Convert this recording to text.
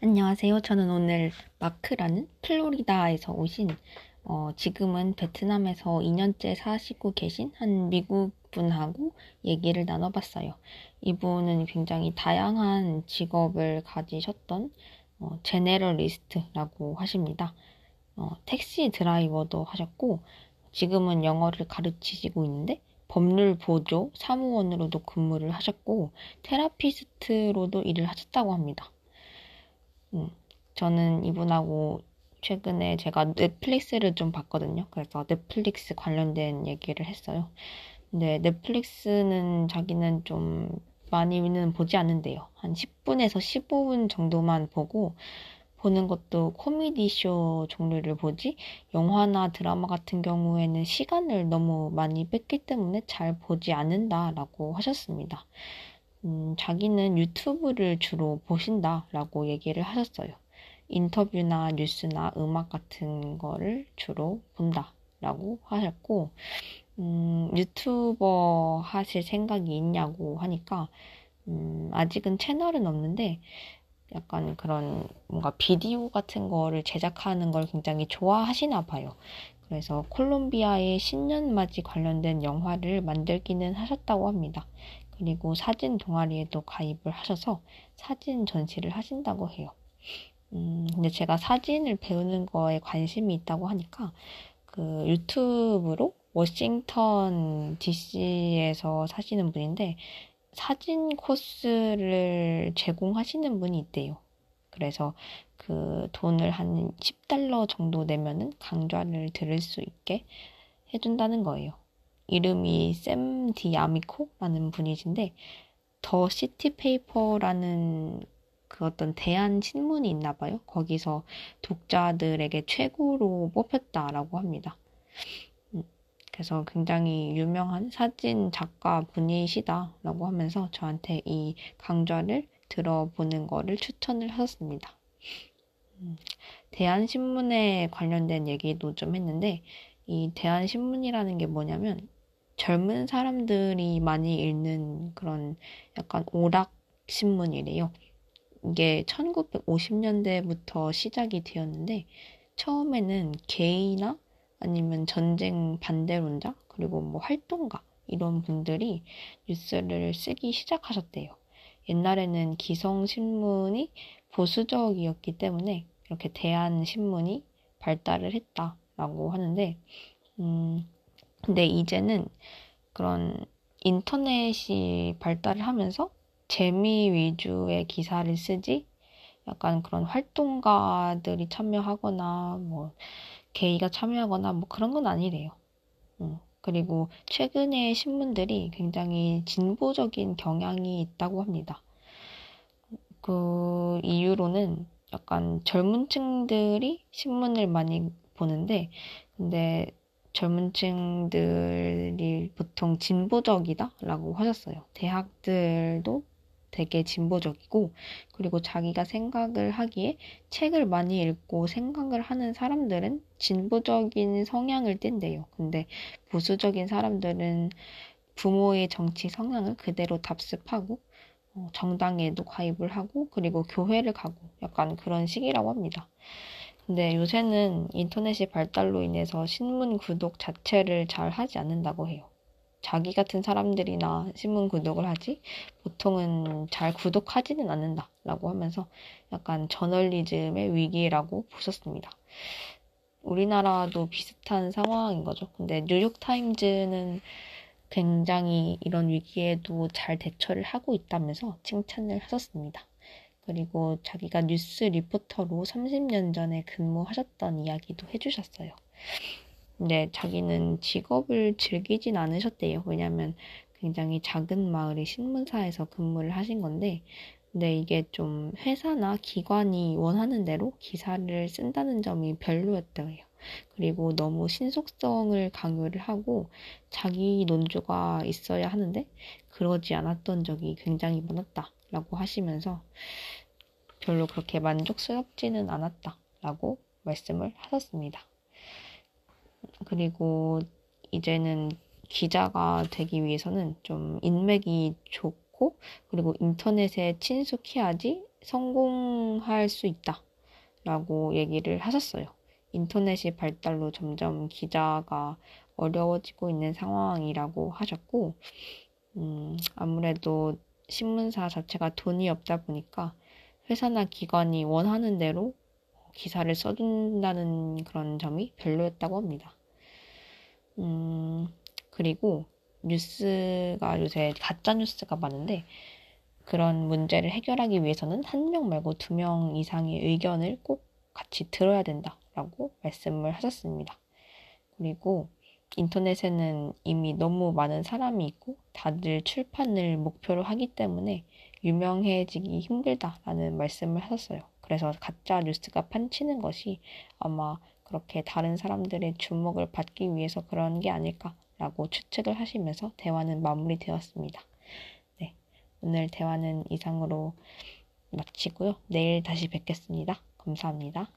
안녕하세요. 저는 오늘 마크라는 플로리다에서 오신 어, 지금은 베트남에서 2년째 사시고 계신 한 미국 분하고 얘기를 나눠봤어요. 이분은 굉장히 다양한 직업을 가지셨던 어, 제네럴리스트라고 하십니다. 어, 택시 드라이버도 하셨고 지금은 영어를 가르치시고 있는데 법률 보조 사무원으로도 근무를 하셨고 테라피스트로도 일을 하셨다고 합니다. 음, 저는 이분하고 최근에 제가 넷플릭스를 좀 봤거든요. 그래서 넷플릭스 관련된 얘기를 했어요. 근데 넷플릭스는 자기는 좀 많이는 보지 않는데요. 한 10분에서 15분 정도만 보고 보는 것도 코미디 쇼 종류를 보지 영화나 드라마 같은 경우에는 시간을 너무 많이 뺐기 때문에 잘 보지 않는다라고 하셨습니다. 음, 자기는 유튜브를 주로 보신다라고 얘기를 하셨어요. 인터뷰나 뉴스나 음악 같은 거를 주로 본다라고 하셨고, 음, 유튜버 하실 생각이 있냐고 하니까, 음, 아직은 채널은 없는데, 약간 그런 뭔가 비디오 같은 거를 제작하는 걸 굉장히 좋아하시나 봐요. 그래서 콜롬비아의 신년맞이 관련된 영화를 만들기는 하셨다고 합니다. 그리고 사진 동아리에도 가입을 하셔서 사진 전시를 하신다고 해요. 음, 근데 제가 사진을 배우는 거에 관심이 있다고 하니까 그 유튜브로 워싱턴 DC에서 사시는 분인데 사진 코스를 제공하시는 분이 있대요. 그래서 그 돈을 한 10달러 정도 내면은 강좌를 들을 수 있게 해준다는 거예요. 이름이 샘 디아미코라는 분이신데 The City Paper라는 그 어떤 대한 신문이 있나 봐요. 거기서 독자들에게 최고로 뽑혔다라고 합니다. 음, 그래서 굉장히 유명한 사진 작가 분이시다라고 하면서 저한테 이 강좌를 들어보는 거를 추천을 하셨습니다. 음, 대한신문에 관련된 얘기도 좀 했는데 이 대한신문이라는 게 뭐냐면 젊은 사람들이 많이 읽는 그런 약간 오락 신문이래요. 이게 1950년대부터 시작이 되었는데 처음에는 게이나 아니면 전쟁 반대론자 그리고 뭐 활동가 이런 분들이 뉴스를 쓰기 시작하셨대요. 옛날에는 기성신문이 보수적이었기 때문에 이렇게 대한신문이 발달을 했다라고 하는데, 음, 근데 이제는 그런 인터넷이 발달을 하면서 재미 위주의 기사를 쓰지 약간 그런 활동가들이 참여하거나 뭐 게이가 참여하거나 뭐 그런 건 아니래요. 음. 그리고 최근에 신문들이 굉장히 진보적인 경향이 있다고 합니다. 그 이유로는 약간 젊은 층들이 신문을 많이 보는데 근데 젊은 층들이 보통 진보적이다 라고 하셨어요. 대학들도 되게 진보적이고, 그리고 자기가 생각을 하기에 책을 많이 읽고 생각을 하는 사람들은 진보적인 성향을 띈대요. 근데 보수적인 사람들은 부모의 정치 성향을 그대로 답습하고, 어, 정당에도 가입을 하고, 그리고 교회를 가고, 약간 그런 식이라고 합니다. 근데 요새는 인터넷이 발달로 인해서 신문 구독 자체를 잘 하지 않는다고 해요. 자기 같은 사람들이나 신문 구독을 하지 보통은 잘 구독하지는 않는다라고 하면서 약간 저널리즘의 위기라고 보셨습니다. 우리나라도 비슷한 상황인 거죠. 근데 뉴욕타임즈는 굉장히 이런 위기에도 잘 대처를 하고 있다면서 칭찬을 하셨습니다. 그리고 자기가 뉴스 리포터로 30년 전에 근무하셨던 이야기도 해주셨어요. 근데 자기는 직업을 즐기진 않으셨대요. 왜냐면 굉장히 작은 마을의 신문사에서 근무를 하신 건데, 근데 이게 좀 회사나 기관이 원하는 대로 기사를 쓴다는 점이 별로였대요. 그리고 너무 신속성을 강요를 하고 자기 논조가 있어야 하는데 그러지 않았던 적이 굉장히 많았다라고 하시면서 별로 그렇게 만족스럽지는 않았다 라고 말씀을 하셨습니다. 그리고 이제는 기자가 되기 위해서는 좀 인맥이 좋고 그리고 인터넷에 친숙해야지 성공할 수 있다. 라고 얘기를 하셨어요. 인터넷이 발달로 점점 기자가 어려워지고 있는 상황이라고 하셨고, 음, 아무래도 신문사 자체가 돈이 없다 보니까 회사나 기관이 원하는 대로 기사를 써준다는 그런 점이 별로였다고 합니다. 음, 그리고 뉴스가 요새 가짜 뉴스가 많은데 그런 문제를 해결하기 위해서는 한 명 말고 두 명 이상의 의견을 꼭 같이 들어야 된다라고 말씀을 하셨습니다. 그리고 인터넷에는 이미 너무 많은 사람이 있고 다들 출판을 목표로 하기 때문에 유명해지기 힘들다라는 말씀을 하셨어요. 그래서 가짜 뉴스가 판치는 것이 아마 그렇게 다른 사람들의 주목을 받기 위해서 그런 게 아닐까라고 추측을 하시면서 대화는 마무리되었습니다. 네. 오늘 대화는 이상으로 마치고요. 내일 다시 뵙겠습니다. 감사합니다.